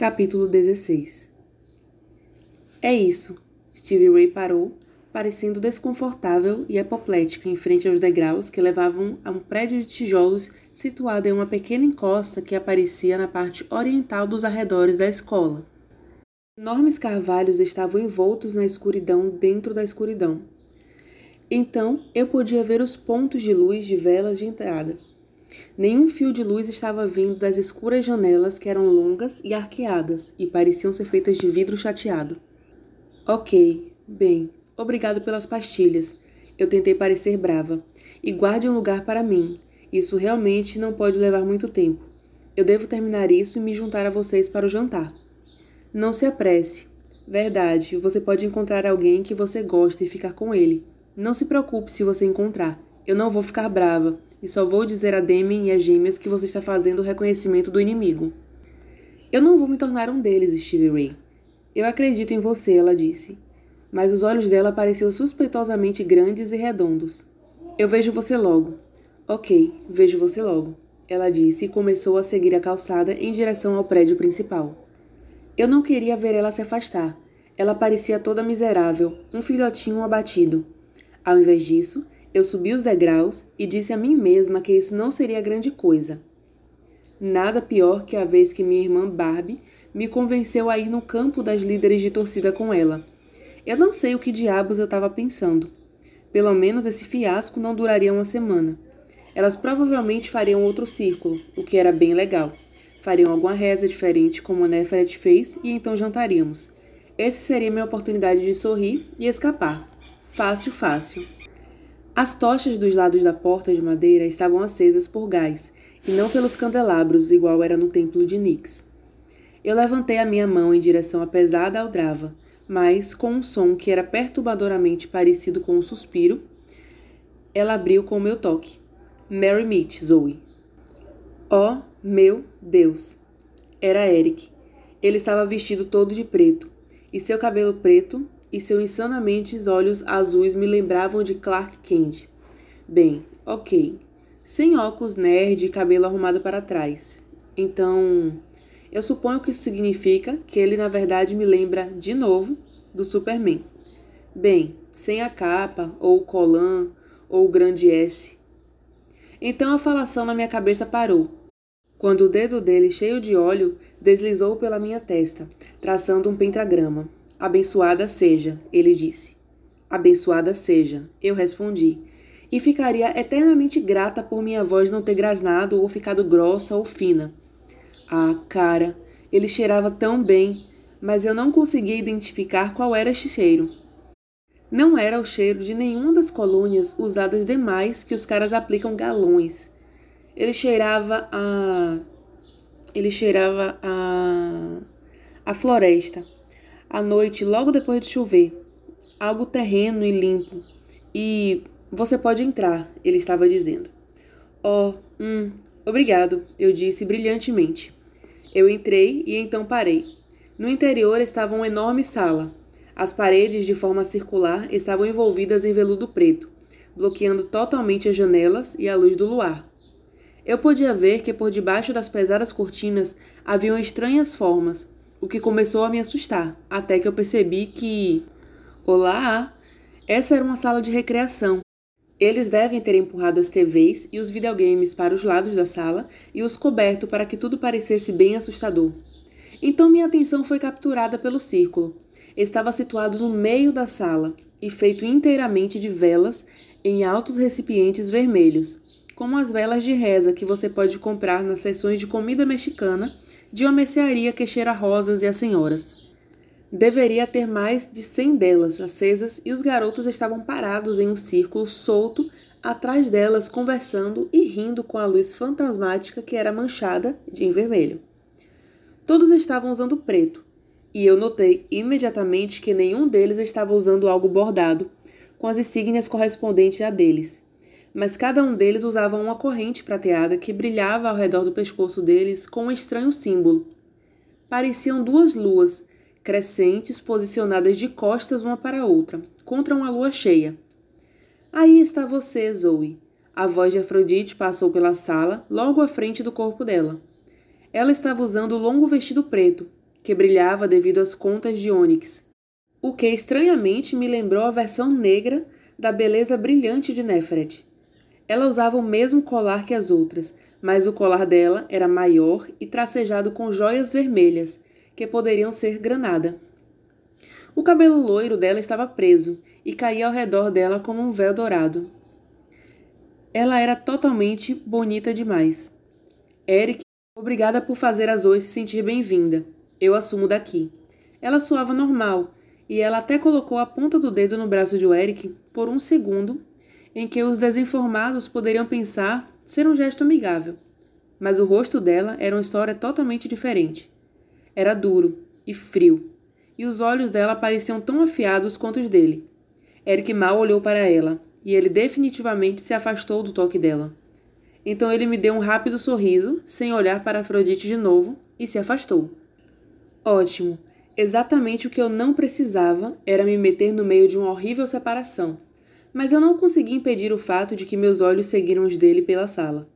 Capítulo 16 É isso. Stevie Ray parou, parecendo desconfortável e apoplética em frente aos degraus que levavam a um prédio de tijolos situado em uma pequena encosta que aparecia na parte oriental dos arredores da escola. Enormes carvalhos estavam envoltos na escuridão dentro da escuridão. Então eu podia ver os pontos de luz de velas de entrada Nenhum fio de luz estava vindo das escuras janelas que eram longas e arqueadas e pareciam ser feitas de vidro chateado. Ok, bem, obrigado pelas pastilhas. Eu tentei parecer brava. E guarde um lugar para mim. Isso realmente não pode levar muito tempo. Eu devo terminar isso e me juntar a vocês para o jantar. Não se apresse. Verdade, você pode encontrar alguém que você gosta e ficar com ele. Não se preocupe se você encontrar. Eu não vou ficar brava e só vou dizer a Demi e as gêmeas que você está fazendo o reconhecimento do inimigo. Eu não vou me tornar um deles, Stevie Ray. Eu acredito em você, ela disse. Mas os olhos dela pareciam suspeitosamente grandes e redondos. Eu vejo você logo. Ok, vejo você logo, ela disse e começou a seguir a calçada em direção ao prédio principal. Eu não queria ver ela se afastar. Ela parecia toda miserável, um filhotinho abatido. Ao invés disso, eu subi os degraus e disse a mim mesma que isso não seria grande coisa. Nada pior que a vez que minha irmã Barbie me convenceu a ir no campo das líderes de torcida com ela. Eu não sei o que diabos eu estava pensando. Pelo menos esse fiasco não duraria uma semana. Elas provavelmente fariam outro círculo, o que era bem legal. Fariam alguma reza diferente, como a Neferet fez, e então jantaríamos. Essa seria minha oportunidade de sorrir e escapar. Fácil, fácil. As tochas dos lados da porta de madeira estavam acesas por gás, e não pelos candelabros, igual era no templo de Nix. Eu levantei a minha mão em direção à pesada aldrava, mas, com um som que era perturbadoramente parecido com um suspiro, ela abriu com o meu toque. Mary Meet, Zoe. Oh, meu Deus! Era Eric. Ele estava vestido todo de preto, e seu cabelo preto e seus insanamente olhos azuis me lembravam de Clark Kent. Bem, ok. Sem óculos nerd e cabelo arrumado para trás. Então, eu suponho que isso significa que ele na verdade me lembra, de novo, do Superman. Bem, sem a capa, ou o colan, ou o grande S. Então a falação na minha cabeça parou, quando o dedo dele, cheio de óleo, deslizou pela minha testa, traçando um pentagrama. Abençoada seja, ele disse. Abençoada seja, eu respondi, e ficaria eternamente grata por minha voz não ter grasnado ou ficado grossa ou fina. Ah, cara, ele cheirava tão bem, mas eu não conseguia identificar qual era este cheiro. Não era o cheiro de nenhuma das colônias usadas demais que os caras aplicam galões. Ele cheirava a. Ele cheirava a. a floresta à noite, logo depois de chover. Algo terreno e limpo. E você pode entrar, ele estava dizendo. Oh, hum, obrigado, eu disse brilhantemente. Eu entrei e então parei. No interior estava uma enorme sala. As paredes, de forma circular, estavam envolvidas em veludo preto, bloqueando totalmente as janelas e a luz do luar. Eu podia ver que por debaixo das pesadas cortinas haviam estranhas formas, o que começou a me assustar, até que eu percebi que. Olá! Essa era uma sala de recreação. Eles devem ter empurrado as TVs e os videogames para os lados da sala e os coberto para que tudo parecesse bem assustador. Então minha atenção foi capturada pelo círculo. Estava situado no meio da sala e feito inteiramente de velas em altos recipientes vermelhos, como as velas de reza que você pode comprar nas seções de comida mexicana de uma mercearia que cheira rosas e as senhoras. Deveria ter mais de cem delas acesas e os garotos estavam parados em um círculo solto atrás delas, conversando e rindo com a luz fantasmática que era manchada de vermelho. Todos estavam usando preto, e eu notei imediatamente que nenhum deles estava usando algo bordado, com as insígnias correspondentes a deles mas cada um deles usava uma corrente prateada que brilhava ao redor do pescoço deles com um estranho símbolo. Pareciam duas luas, crescentes, posicionadas de costas uma para a outra, contra uma lua cheia. Aí está você, Zoe. A voz de Afrodite passou pela sala, logo à frente do corpo dela. Ela estava usando o longo vestido preto, que brilhava devido às contas de ônix, o que estranhamente me lembrou a versão negra da beleza brilhante de Neferet. Ela usava o mesmo colar que as outras, mas o colar dela era maior e tracejado com joias vermelhas, que poderiam ser granada. O cabelo loiro dela estava preso e caía ao redor dela como um véu dourado. Ela era totalmente bonita demais. Eric, obrigada por fazer a Zoe se sentir bem-vinda. Eu assumo daqui. Ela soava normal, e ela até colocou a ponta do dedo no braço de Eric por um segundo, em que os desinformados poderiam pensar ser um gesto amigável. Mas o rosto dela era uma história totalmente diferente. Era duro e frio, e os olhos dela pareciam tão afiados quanto os dele. Eric mal olhou para ela, e ele definitivamente se afastou do toque dela. Então ele me deu um rápido sorriso, sem olhar para Afrodite de novo, e se afastou. Ótimo. Exatamente o que eu não precisava era me meter no meio de uma horrível separação. Mas eu não consegui impedir o fato de que meus olhos seguiram os dele pela sala.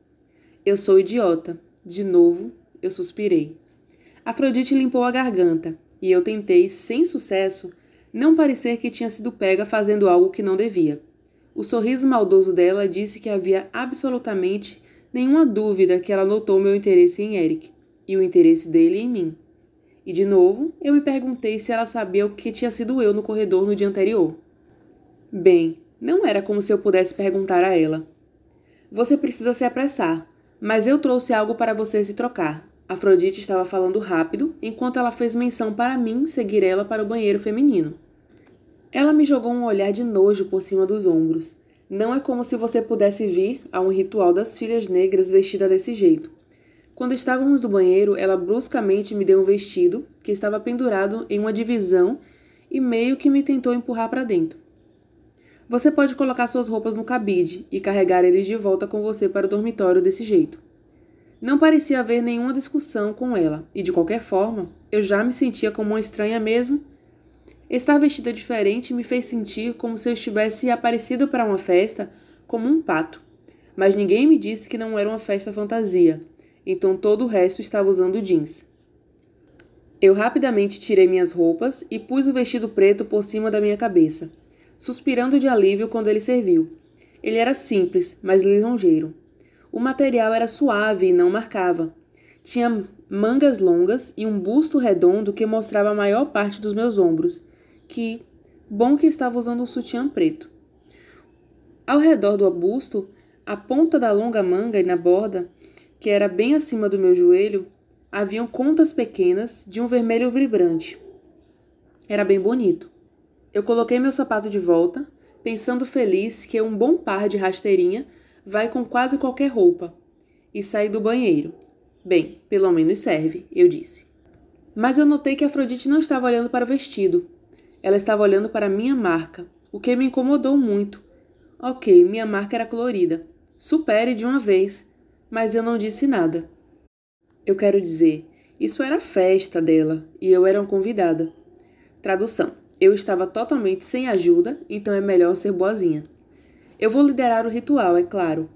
Eu sou idiota. De novo, eu suspirei. Afrodite limpou a garganta, e eu tentei, sem sucesso, não parecer que tinha sido pega fazendo algo que não devia. O sorriso maldoso dela disse que havia absolutamente nenhuma dúvida que ela notou meu interesse em Eric e o interesse dele em mim. E de novo, eu me perguntei se ela sabia o que tinha sido eu no corredor no dia anterior. Bem, não era como se eu pudesse perguntar a ela. Você precisa se apressar, mas eu trouxe algo para você se trocar. Afrodite estava falando rápido, enquanto ela fez menção para mim seguir ela para o banheiro feminino. Ela me jogou um olhar de nojo por cima dos ombros. Não é como se você pudesse vir a um ritual das filhas negras vestida desse jeito. Quando estávamos no banheiro, ela bruscamente me deu um vestido que estava pendurado em uma divisão e meio que me tentou empurrar para dentro. Você pode colocar suas roupas no cabide e carregar eles de volta com você para o dormitório desse jeito. Não parecia haver nenhuma discussão com ela, e de qualquer forma, eu já me sentia como uma estranha mesmo Estar vestida diferente me fez sentir como se eu estivesse aparecido para uma festa como um pato. Mas ninguém me disse que não era uma festa fantasia, então todo o resto estava usando jeans. Eu rapidamente tirei minhas roupas e pus o vestido preto por cima da minha cabeça, suspirando de alívio quando ele serviu. Ele era simples, mas lisonjeiro. O material era suave e não marcava. Tinha mangas longas e um busto redondo que mostrava a maior parte dos meus ombros que bom que estava usando um sutiã preto. Ao redor do abusto, a ponta da longa manga e na borda, que era bem acima do meu joelho, haviam contas pequenas de um vermelho vibrante. Era bem bonito. Eu coloquei meu sapato de volta, pensando feliz que um bom par de rasteirinha vai com quase qualquer roupa, e saí do banheiro. Bem, pelo menos serve, eu disse. Mas eu notei que Afrodite não estava olhando para o vestido, ela estava olhando para minha marca, o que me incomodou muito. Ok, minha marca era colorida. Supere de uma vez. Mas eu não disse nada. Eu quero dizer, isso era festa dela e eu era uma convidada. Tradução: Eu estava totalmente sem ajuda, então é melhor ser boazinha. Eu vou liderar o ritual, é claro.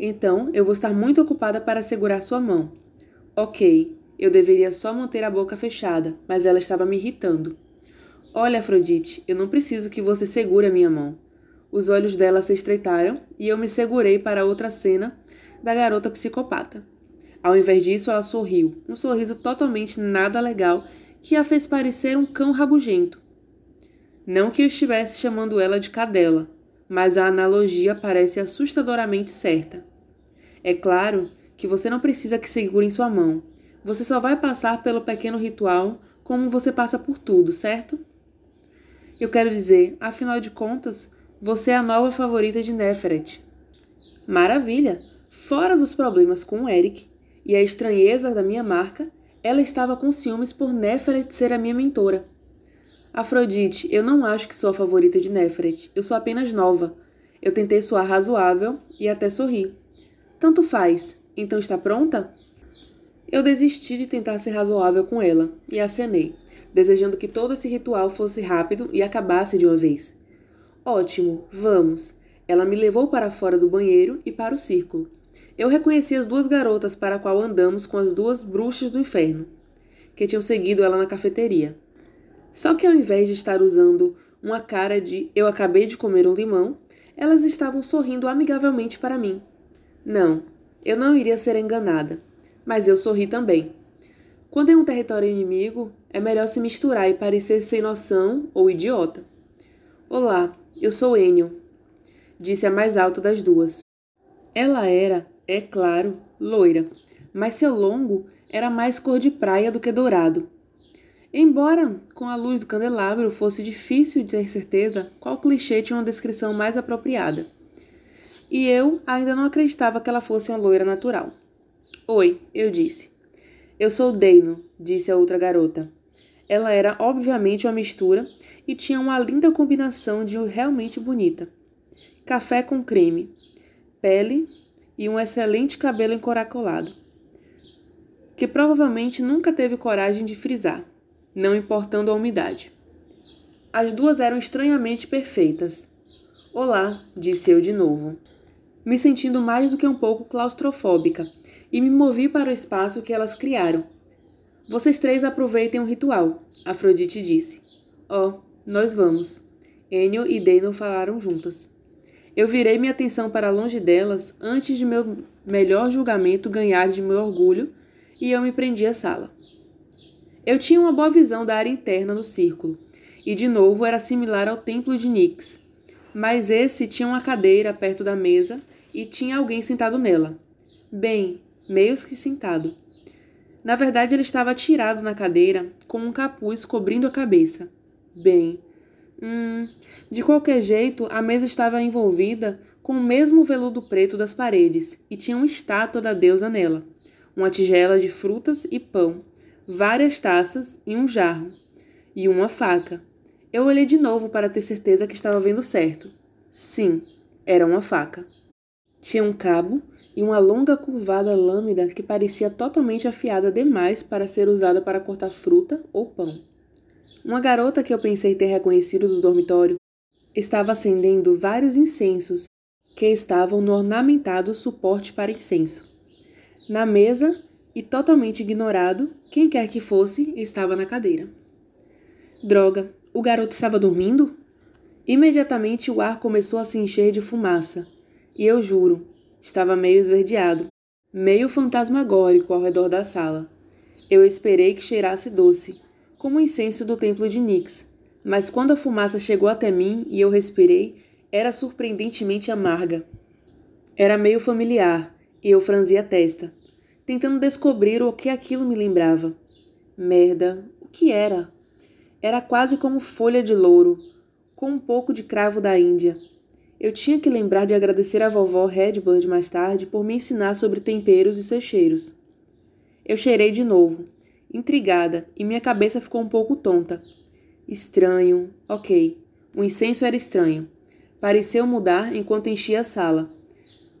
Então eu vou estar muito ocupada para segurar sua mão. Ok, eu deveria só manter a boca fechada, mas ela estava me irritando. Olha, Afrodite, eu não preciso que você segure a minha mão. Os olhos dela se estreitaram e eu me segurei para outra cena da garota psicopata. Ao invés disso, ela sorriu, um sorriso totalmente nada legal que a fez parecer um cão rabugento. Não que eu estivesse chamando ela de cadela, mas a analogia parece assustadoramente certa. É claro que você não precisa que segurem sua mão. Você só vai passar pelo pequeno ritual como você passa por tudo, certo? Eu quero dizer, afinal de contas, você é a nova favorita de Neferet. Maravilha! Fora dos problemas com o Eric e a estranheza da minha marca, ela estava com ciúmes por Neferet ser a minha mentora. Afrodite, eu não acho que sou a favorita de Neferet. Eu sou apenas nova. Eu tentei soar razoável e até sorri. Tanto faz. Então está pronta? Eu desisti de tentar ser razoável com ela e acenei desejando que todo esse ritual fosse rápido e acabasse de uma vez. Ótimo, vamos. Ela me levou para fora do banheiro e para o círculo. Eu reconheci as duas garotas para a qual andamos com as duas bruxas do inferno. que tinham seguido ela na cafeteria. Só que ao invés de estar usando uma cara de eu acabei de comer um limão, elas estavam sorrindo amigavelmente para mim. Não, eu não iria ser enganada, mas eu sorri também. Quando em um território inimigo, é melhor se misturar e parecer sem noção ou idiota. Olá, eu sou Enio, disse a mais alta das duas. Ela era, é claro, loira, mas seu longo era mais cor de praia do que dourado. Embora, com a luz do candelabro, fosse difícil de ter certeza qual clichê tinha uma descrição mais apropriada. E eu ainda não acreditava que ela fosse uma loira natural. Oi, eu disse. Eu sou Deino, disse a outra garota. Ela era obviamente uma mistura e tinha uma linda combinação de realmente bonita. Café com creme, pele e um excelente cabelo encaracolado, que provavelmente nunca teve coragem de frisar, não importando a umidade. As duas eram estranhamente perfeitas. Olá, disse eu de novo, me sentindo mais do que um pouco claustrofóbica, e me movi para o espaço que elas criaram. Vocês três aproveitem o ritual, Afrodite disse. Oh, nós vamos. Enio e Deino falaram juntas. Eu virei minha atenção para longe delas antes de meu melhor julgamento ganhar de meu orgulho e eu me prendi à sala. Eu tinha uma boa visão da área interna do círculo, e de novo era similar ao templo de Nix, mas esse tinha uma cadeira perto da mesa e tinha alguém sentado nela. Bem, meio que sentado. Na verdade, ele estava tirado na cadeira, com um capuz cobrindo a cabeça. Bem, Hum, de qualquer jeito, a mesa estava envolvida com o mesmo veludo preto das paredes e tinha uma estátua da deusa nela, uma tigela de frutas e pão, várias taças e um jarro, e uma faca. Eu olhei de novo para ter certeza que estava vendo certo. Sim, era uma faca. Tinha um cabo e uma longa curvada lâmina que parecia totalmente afiada demais para ser usada para cortar fruta ou pão. Uma garota que eu pensei ter reconhecido do dormitório estava acendendo vários incensos que estavam no ornamentado suporte para incenso. Na mesa, e totalmente ignorado, quem quer que fosse estava na cadeira. Droga, o garoto estava dormindo? Imediatamente o ar começou a se encher de fumaça, e eu juro, estava meio esverdeado, meio fantasmagórico ao redor da sala. Eu esperei que cheirasse doce, como o incenso do templo de Nix, mas quando a fumaça chegou até mim e eu respirei, era surpreendentemente amarga. Era meio familiar, e eu franzi a testa, tentando descobrir o que aquilo me lembrava. Merda, o que era? Era quase como folha de louro, com um pouco de cravo da Índia. Eu tinha que lembrar de agradecer à vovó Redbird mais tarde por me ensinar sobre temperos e seus cheiros. Eu cheirei de novo, intrigada, e minha cabeça ficou um pouco tonta. Estranho, ok. O incenso era estranho. Pareceu mudar enquanto enchia a sala,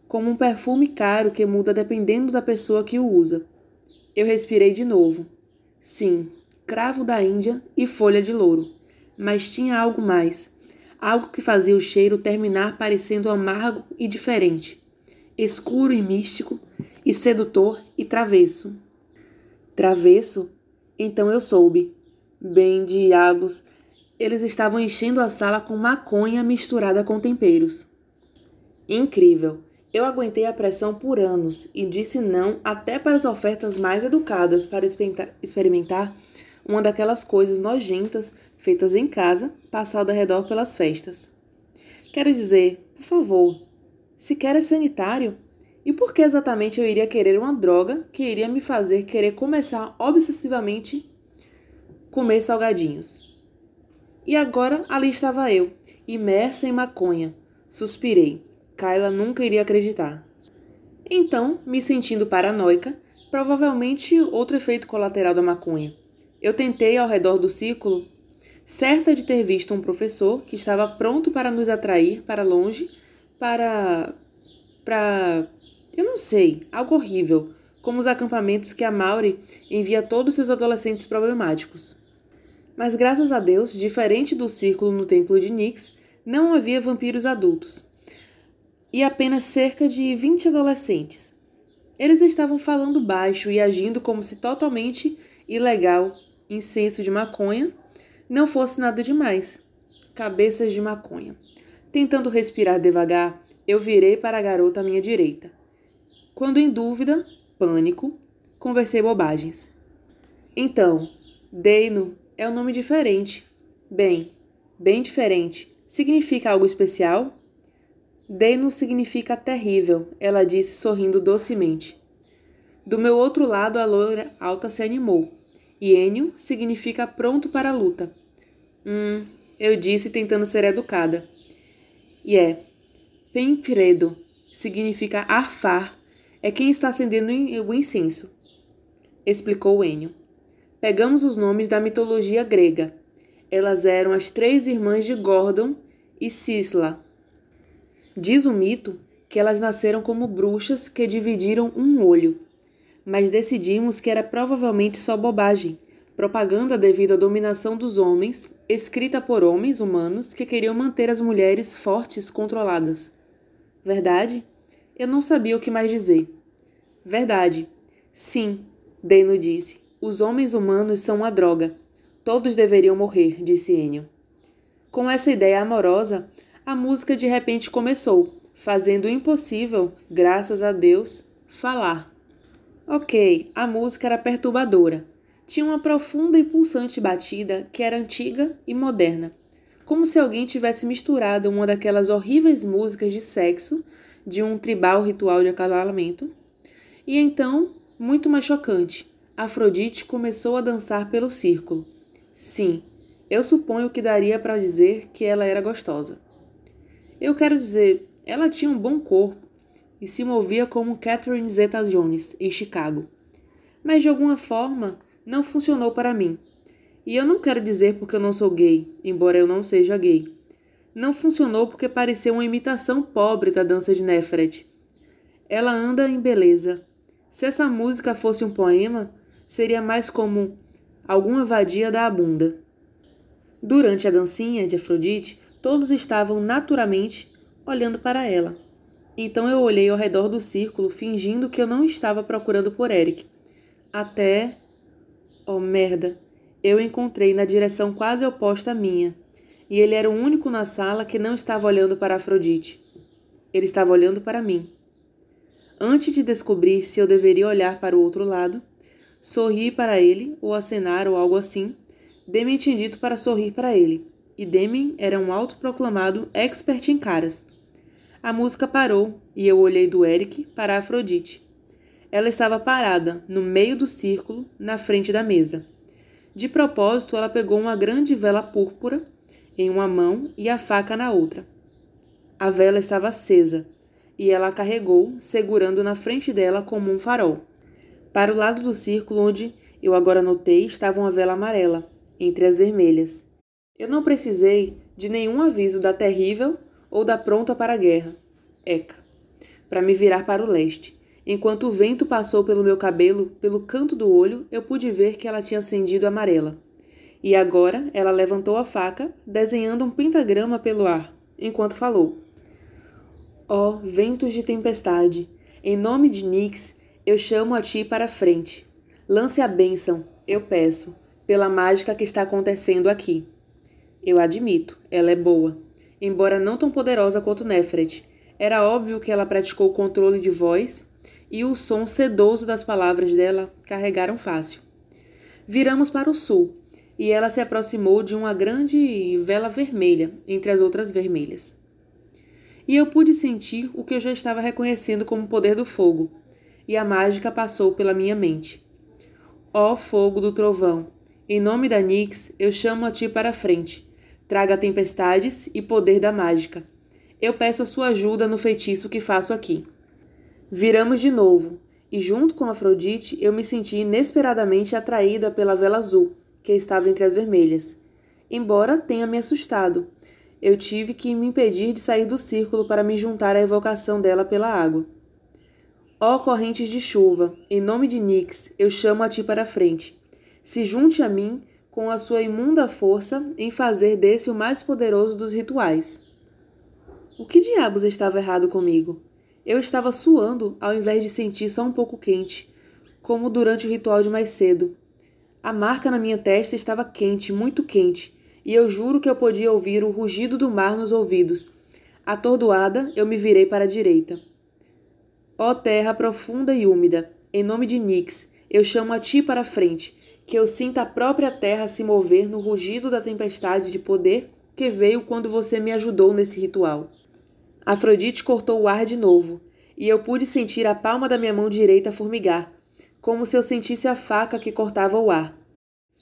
como um perfume caro que muda dependendo da pessoa que o usa. Eu respirei de novo. Sim, cravo da Índia e folha de louro. Mas tinha algo mais. Algo que fazia o cheiro terminar parecendo amargo e diferente. Escuro e místico, e sedutor e travesso. Travesso? Então eu soube. Bem, diabos, eles estavam enchendo a sala com maconha misturada com temperos. Incrível! Eu aguentei a pressão por anos e disse não até para as ofertas mais educadas para experimentar uma daquelas coisas nojentas feitas em casa, passado ao redor pelas festas. Quero dizer, por favor, sequer é sanitário, e por que exatamente eu iria querer uma droga que iria me fazer querer começar obsessivamente comer salgadinhos? E agora ali estava eu, imersa em maconha. Suspirei. Kyla nunca iria acreditar. Então, me sentindo paranoica, provavelmente outro efeito colateral da maconha. Eu tentei ao redor do círculo, certa de ter visto um professor que estava pronto para nos atrair para longe, para para eu não sei, algo horrível, como os acampamentos que a Maury envia a todos seus adolescentes problemáticos. Mas graças a Deus, diferente do círculo no templo de Nix, não havia vampiros adultos. E apenas cerca de 20 adolescentes. Eles estavam falando baixo e agindo como se totalmente ilegal, incenso de maconha, não fosse nada demais. Cabeças de maconha. Tentando respirar devagar, eu virei para a garota à minha direita. Quando em dúvida, pânico, conversei bobagens. Então, Deino é um nome diferente. Bem, bem diferente. Significa algo especial? Deino significa terrível, ela disse sorrindo docemente. Do meu outro lado, a loira alta se animou. Enio significa pronto para a luta. Hum, eu disse tentando ser educada. E é. Penfredo significa arfar, é quem está acendendo o incenso, explicou Enio. Pegamos os nomes da mitologia grega. Elas eram as três irmãs de Gordon e Cisla. Diz o mito que elas nasceram como bruxas que dividiram um olho, mas decidimos que era provavelmente só bobagem, propaganda devido à dominação dos homens, escrita por homens humanos que queriam manter as mulheres fortes controladas. Verdade? Eu não sabia o que mais dizer. Verdade. Sim, Deno disse. Os homens humanos são uma droga. Todos deveriam morrer, disse Enio. Com essa ideia amorosa, a música de repente começou, fazendo o impossível, graças a Deus, falar. Ok, a música era perturbadora. Tinha uma profunda e pulsante batida que era antiga e moderna, como se alguém tivesse misturado uma daquelas horríveis músicas de sexo de um tribal ritual de acasalamento. E então, muito mais chocante, Afrodite começou a dançar pelo círculo. Sim, eu suponho que daria para dizer que ela era gostosa. Eu quero dizer, ela tinha um bom corpo e se movia como Catherine Zeta-Jones em Chicago. Mas de alguma forma não funcionou para mim. E eu não quero dizer porque eu não sou gay, embora eu não seja gay. Não funcionou porque pareceu uma imitação pobre da dança de Nefret. Ela anda em beleza. Se essa música fosse um poema, seria mais como alguma vadia da abunda. Durante a dancinha de Afrodite, Todos estavam naturalmente olhando para ela. Então eu olhei ao redor do círculo, fingindo que eu não estava procurando por Eric. Até. Oh, merda! Eu encontrei na direção quase oposta à minha, e ele era o único na sala que não estava olhando para Afrodite. Ele estava olhando para mim. Antes de descobrir se eu deveria olhar para o outro lado, sorri para ele, ou acenar, ou algo assim, dei-me dito para sorrir para ele e Deming era um autoproclamado expert em caras. A música parou e eu olhei do Eric para Afrodite. Ela estava parada, no meio do círculo, na frente da mesa. De propósito, ela pegou uma grande vela púrpura em uma mão e a faca na outra. A vela estava acesa e ela a carregou, segurando na frente dela como um farol. Para o lado do círculo onde eu agora notei estava uma vela amarela, entre as vermelhas. Eu não precisei de nenhum aviso da terrível ou da pronta para a guerra, Eca, para me virar para o leste. Enquanto o vento passou pelo meu cabelo, pelo canto do olho, eu pude ver que ela tinha acendido amarela. E agora ela levantou a faca, desenhando um pentagrama pelo ar, enquanto falou: Ó oh, ventos de tempestade, em nome de Nix, eu chamo a ti para frente. Lance a bênção, eu peço, pela mágica que está acontecendo aqui. Eu admito, ela é boa. Embora não tão poderosa quanto Nefret, era óbvio que ela praticou o controle de voz e o som sedoso das palavras dela carregaram fácil. Viramos para o sul e ela se aproximou de uma grande vela vermelha entre as outras vermelhas. E eu pude sentir o que eu já estava reconhecendo como poder do fogo, e a mágica passou pela minha mente. Ó fogo do trovão, em nome da Nix, eu chamo a ti para a frente Traga tempestades e poder da mágica. Eu peço a sua ajuda no feitiço que faço aqui. Viramos de novo, e junto com Afrodite eu me senti inesperadamente atraída pela vela azul, que estava entre as vermelhas. Embora tenha me assustado, eu tive que me impedir de sair do círculo para me juntar à evocação dela pela água. Ó correntes de chuva, em nome de Nix, eu chamo a ti para a frente. Se junte a mim com a sua imunda força em fazer desse o mais poderoso dos rituais. O que diabos estava errado comigo? Eu estava suando ao invés de sentir só um pouco quente, como durante o ritual de mais cedo. A marca na minha testa estava quente, muito quente, e eu juro que eu podia ouvir o rugido do mar nos ouvidos. Atordoada, eu me virei para a direita. Ó terra profunda e úmida, em nome de Nix, eu chamo a ti para a frente, que eu sinta a própria terra se mover no rugido da tempestade de poder que veio quando você me ajudou nesse ritual. Afrodite cortou o ar de novo, e eu pude sentir a palma da minha mão direita formigar, como se eu sentisse a faca que cortava o ar.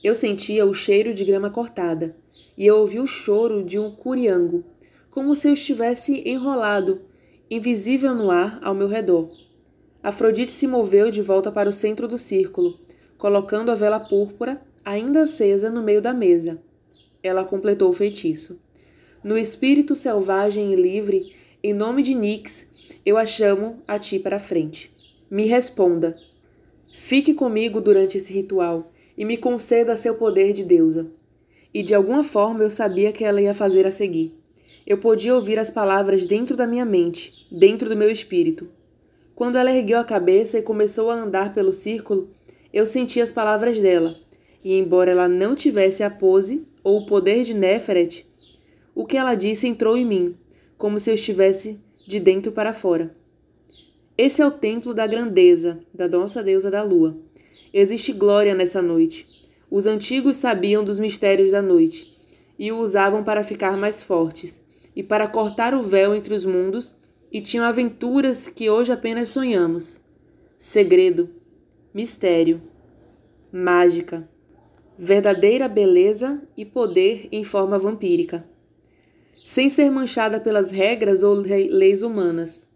Eu sentia o cheiro de grama cortada, e eu ouvi o choro de um curiango, como se eu estivesse enrolado, invisível no ar ao meu redor. Afrodite se moveu de volta para o centro do círculo, colocando a vela púrpura, ainda acesa, no meio da mesa. Ela completou o feitiço. No espírito selvagem e livre, em nome de Nix, eu a chamo a ti para a frente. Me responda. Fique comigo durante esse ritual e me conceda seu poder de deusa. E de alguma forma eu sabia que ela ia fazer a seguir. Eu podia ouvir as palavras dentro da minha mente, dentro do meu espírito. Quando ela ergueu a cabeça e começou a andar pelo círculo, eu senti as palavras dela, e embora ela não tivesse a pose ou o poder de Neferet, o que ela disse entrou em mim, como se eu estivesse de dentro para fora. Esse é o templo da grandeza, da nossa deusa da lua. Existe glória nessa noite. Os antigos sabiam dos mistérios da noite e o usavam para ficar mais fortes e para cortar o véu entre os mundos e tinham aventuras que hoje apenas sonhamos. Segredo, mistério, mágica, verdadeira beleza e poder em forma vampírica, sem ser manchada pelas regras ou leis humanas.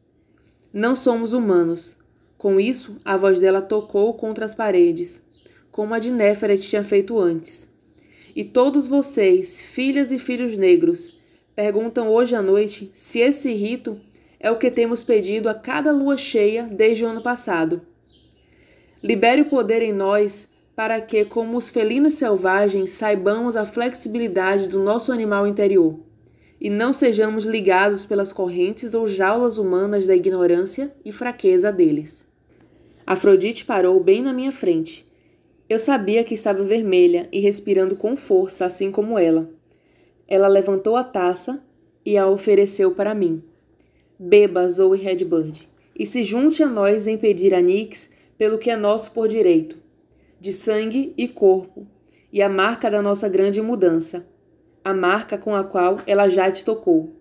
Não somos humanos. Com isso, a voz dela tocou contra as paredes, como a de Néferet tinha feito antes. E todos vocês, filhas e filhos negros, perguntam hoje à noite se esse rito é o que temos pedido a cada lua cheia desde o ano passado. Libere o poder em nós para que, como os felinos selvagens, saibamos a flexibilidade do nosso animal interior e não sejamos ligados pelas correntes ou jaulas humanas da ignorância e fraqueza deles. Afrodite parou bem na minha frente. Eu sabia que estava vermelha e respirando com força, assim como ela. Ela levantou a taça e a ofereceu para mim. Beba, Zoe Redbird, e se junte a nós em pedir a Nix pelo que é nosso por direito, de sangue e corpo, e a marca da nossa grande mudança, a marca com a qual ela já te tocou.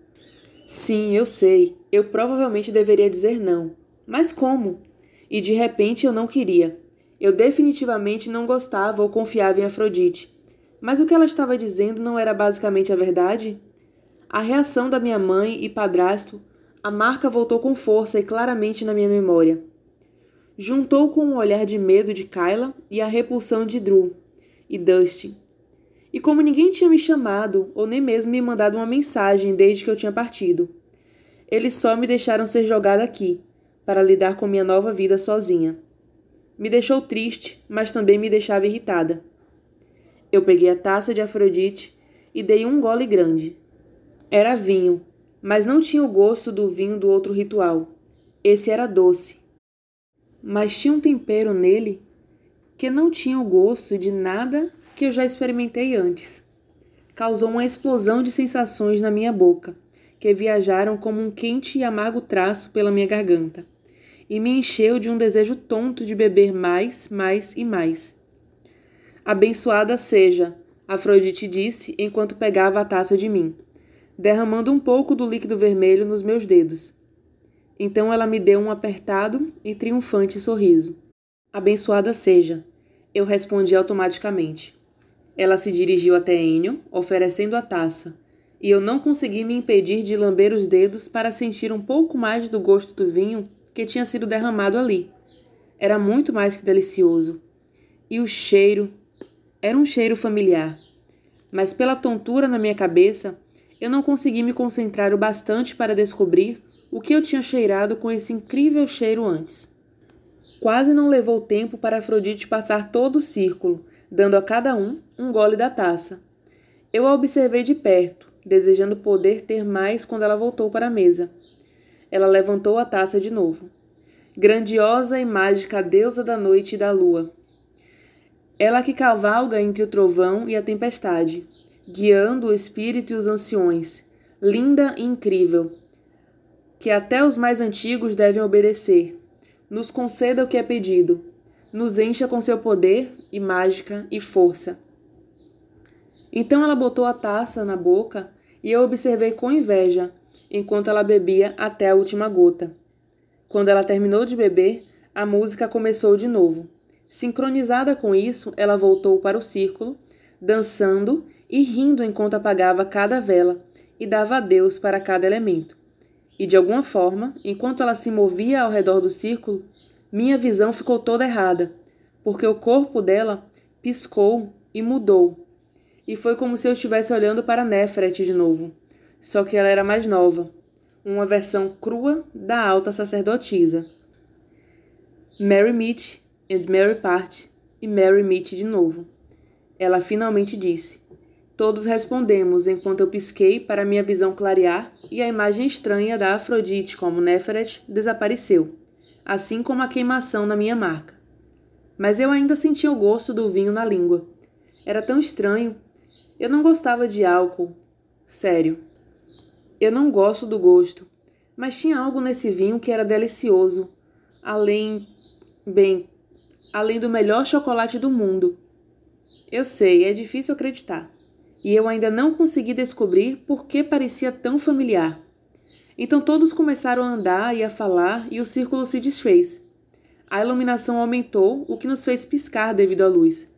Sim, eu sei, eu provavelmente deveria dizer não. Mas como? E de repente eu não queria. Eu definitivamente não gostava ou confiava em Afrodite. Mas o que ela estava dizendo não era basicamente a verdade? A reação da minha mãe e padrasto, a marca voltou com força e claramente na minha memória juntou com o olhar de medo de Kyla e a repulsão de Drew e Dusty. E como ninguém tinha me chamado ou nem mesmo me mandado uma mensagem desde que eu tinha partido, eles só me deixaram ser jogada aqui para lidar com minha nova vida sozinha. Me deixou triste, mas também me deixava irritada. Eu peguei a taça de Afrodite e dei um gole grande. Era vinho, mas não tinha o gosto do vinho do outro ritual. Esse era doce mas tinha um tempero nele que não tinha o gosto de nada que eu já experimentei antes. Causou uma explosão de sensações na minha boca, que viajaram como um quente e amargo traço pela minha garganta, e me encheu de um desejo tonto de beber mais, mais e mais. Abençoada seja, Afrodite disse enquanto pegava a taça de mim, derramando um pouco do líquido vermelho nos meus dedos então ela me deu um apertado e triunfante sorriso. Abençoada seja, eu respondi automaticamente. Ela se dirigiu até Enio, oferecendo a taça, e eu não consegui me impedir de lamber os dedos para sentir um pouco mais do gosto do vinho que tinha sido derramado ali. Era muito mais que delicioso. E o cheiro era um cheiro familiar. Mas pela tontura na minha cabeça, eu não consegui me concentrar o bastante para descobrir o que eu tinha cheirado com esse incrível cheiro antes. Quase não levou tempo para Afrodite passar todo o círculo, dando a cada um um gole da taça. Eu a observei de perto, desejando poder ter mais quando ela voltou para a mesa. Ela levantou a taça de novo. Grandiosa e mágica deusa da noite e da lua. Ela que cavalga entre o trovão e a tempestade, guiando o espírito e os anciões, linda e incrível, que até os mais antigos devem obedecer. Nos conceda o que é pedido, nos encha com seu poder e mágica e força. Então ela botou a taça na boca e eu observei com inveja, enquanto ela bebia até a última gota. Quando ela terminou de beber, a música começou de novo. Sincronizada com isso, ela voltou para o círculo, dançando e rindo enquanto apagava cada vela e dava adeus para cada elemento. E de alguma forma, enquanto ela se movia ao redor do círculo, minha visão ficou toda errada, porque o corpo dela piscou e mudou. E foi como se eu estivesse olhando para Nefret de novo, só que ela era mais nova, uma versão crua da alta sacerdotisa. Mary Meet and Mary Part e Mary Meet de novo. Ela finalmente disse. Todos respondemos enquanto eu pisquei para minha visão clarear e a imagem estranha da Afrodite como Neferet desapareceu assim como a queimação na minha marca. Mas eu ainda sentia o gosto do vinho na língua. Era tão estranho. Eu não gostava de álcool. Sério. Eu não gosto do gosto. Mas tinha algo nesse vinho que era delicioso. Além. Bem, além do melhor chocolate do mundo. Eu sei, é difícil acreditar. E eu ainda não consegui descobrir por que parecia tão familiar. Então todos começaram a andar e a falar e o círculo se desfez. A iluminação aumentou, o que nos fez piscar devido à luz.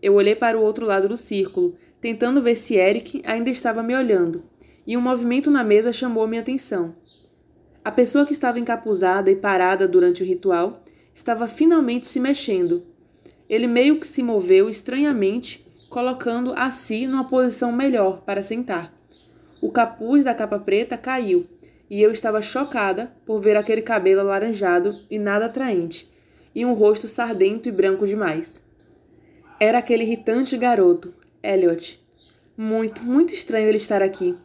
Eu olhei para o outro lado do círculo, tentando ver se Eric ainda estava me olhando, e um movimento na mesa chamou minha atenção. A pessoa que estava encapuzada e parada durante o ritual estava finalmente se mexendo. Ele meio que se moveu estranhamente, colocando a si numa posição melhor para sentar. O capuz da capa preta caiu e eu estava chocada por ver aquele cabelo alaranjado e nada atraente, e um rosto sardento e branco demais. Era aquele irritante garoto, Elliot. Muito, muito estranho ele estar aqui.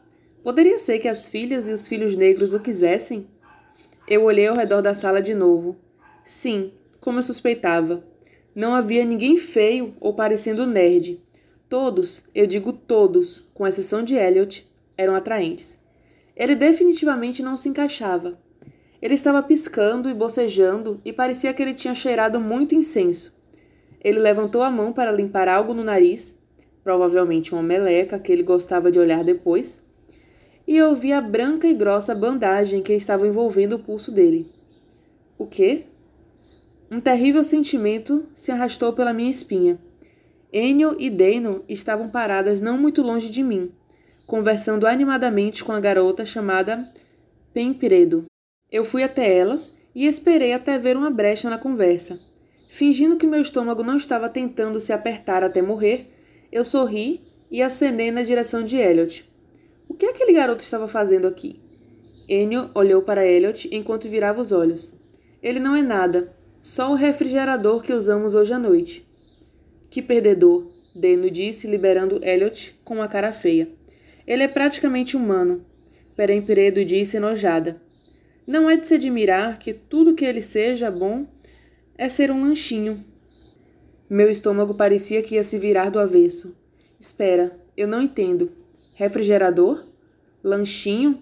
Poderia ser que as filhas e os filhos negros o quisessem? Eu olhei ao redor da sala de novo. Sim, como eu suspeitava. Não havia ninguém feio ou parecendo nerd. Todos, eu digo todos, com exceção de Elliot, eram atraentes. Ele definitivamente não se encaixava. Ele estava piscando e bocejando e parecia que ele tinha cheirado muito incenso. Ele levantou a mão para limpar algo no nariz, provavelmente uma meleca que ele gostava de olhar depois, e eu vi a branca e grossa bandagem que estava envolvendo o pulso dele. O quê? Um terrível sentimento se arrastou pela minha espinha. Enio e Deino estavam paradas não muito longe de mim, conversando animadamente com a garota chamada Pempiredo. Eu fui até elas e esperei até ver uma brecha na conversa. Fingindo que meu estômago não estava tentando se apertar até morrer, eu sorri e acenei na direção de Elliot. O que aquele garoto estava fazendo aqui? Enio olhou para Elliot enquanto virava os olhos. Ele não é nada, só o refrigerador que usamos hoje à noite. Que perdedor, Deno disse, liberando Elliot com uma cara feia. Ele é praticamente humano, Perempiredo disse enojada. Não é de se admirar que tudo que ele seja bom é ser um lanchinho. Meu estômago parecia que ia se virar do avesso. Espera, eu não entendo. Refrigerador? Lanchinho?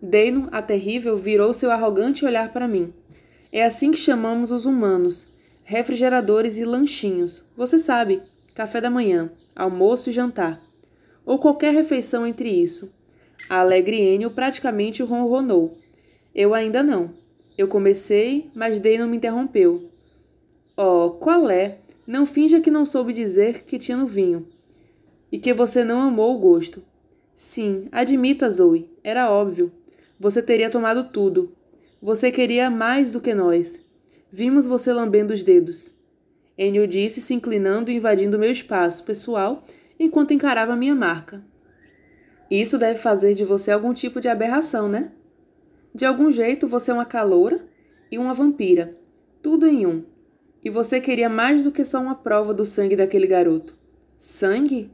Deino, a terrível, virou seu arrogante olhar para mim. É assim que chamamos os humanos. Refrigeradores e lanchinhos. Você sabe, café da manhã, almoço e jantar ou qualquer refeição entre isso. A alegre Enio praticamente ronronou. Eu ainda não. Eu comecei, mas Day não me interrompeu. Oh, qual é? Não finja que não soube dizer que tinha no vinho. E que você não amou o gosto. Sim, admita, Zoe. Era óbvio. Você teria tomado tudo. Você queria mais do que nós. Vimos você lambendo os dedos. Enio disse, se inclinando e invadindo meu espaço pessoal enquanto encarava minha marca. Isso deve fazer de você algum tipo de aberração, né? De algum jeito você é uma caloura e uma vampira, tudo em um. E você queria mais do que só uma prova do sangue daquele garoto. Sangue?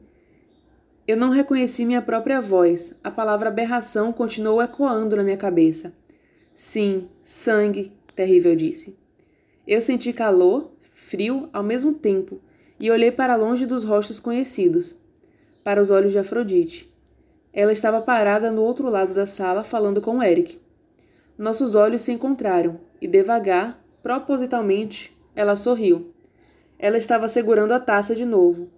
Eu não reconheci minha própria voz. A palavra aberração continuou ecoando na minha cabeça. Sim, sangue, terrível disse. Eu senti calor, frio ao mesmo tempo e olhei para longe dos rostos conhecidos, para os olhos de Afrodite. Ela estava parada no outro lado da sala falando com Eric. Nossos olhos se encontraram e devagar, propositalmente, ela sorriu. Ela estava segurando a taça de novo,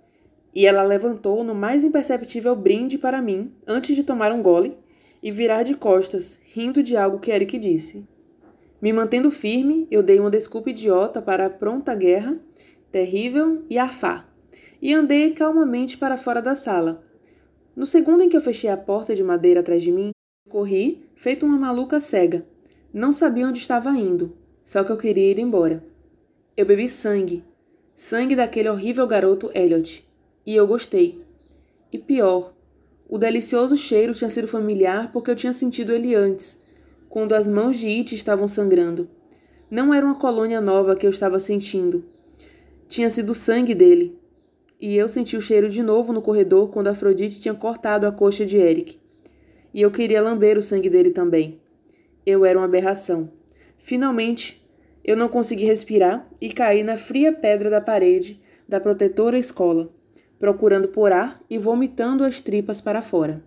e ela levantou no mais imperceptível brinde para mim antes de tomar um gole e virar de costas, rindo de algo que Eric disse. Me mantendo firme, eu dei uma desculpa idiota para a pronta guerra, terrível e arfar, e andei calmamente para fora da sala. No segundo em que eu fechei a porta de madeira atrás de mim, corri, feito uma maluca cega. Não sabia onde estava indo, só que eu queria ir embora. Eu bebi sangue, sangue daquele horrível garoto Elliot, e eu gostei. E pior, o delicioso cheiro tinha sido familiar porque eu tinha sentido ele antes, quando as mãos de It estavam sangrando. Não era uma colônia nova que eu estava sentindo. Tinha sido sangue dele. E eu senti o cheiro de novo no corredor quando Afrodite tinha cortado a coxa de Eric. E eu queria lamber o sangue dele também. Eu era uma aberração. Finalmente, eu não consegui respirar e caí na fria pedra da parede da protetora escola, procurando por ar e vomitando as tripas para fora.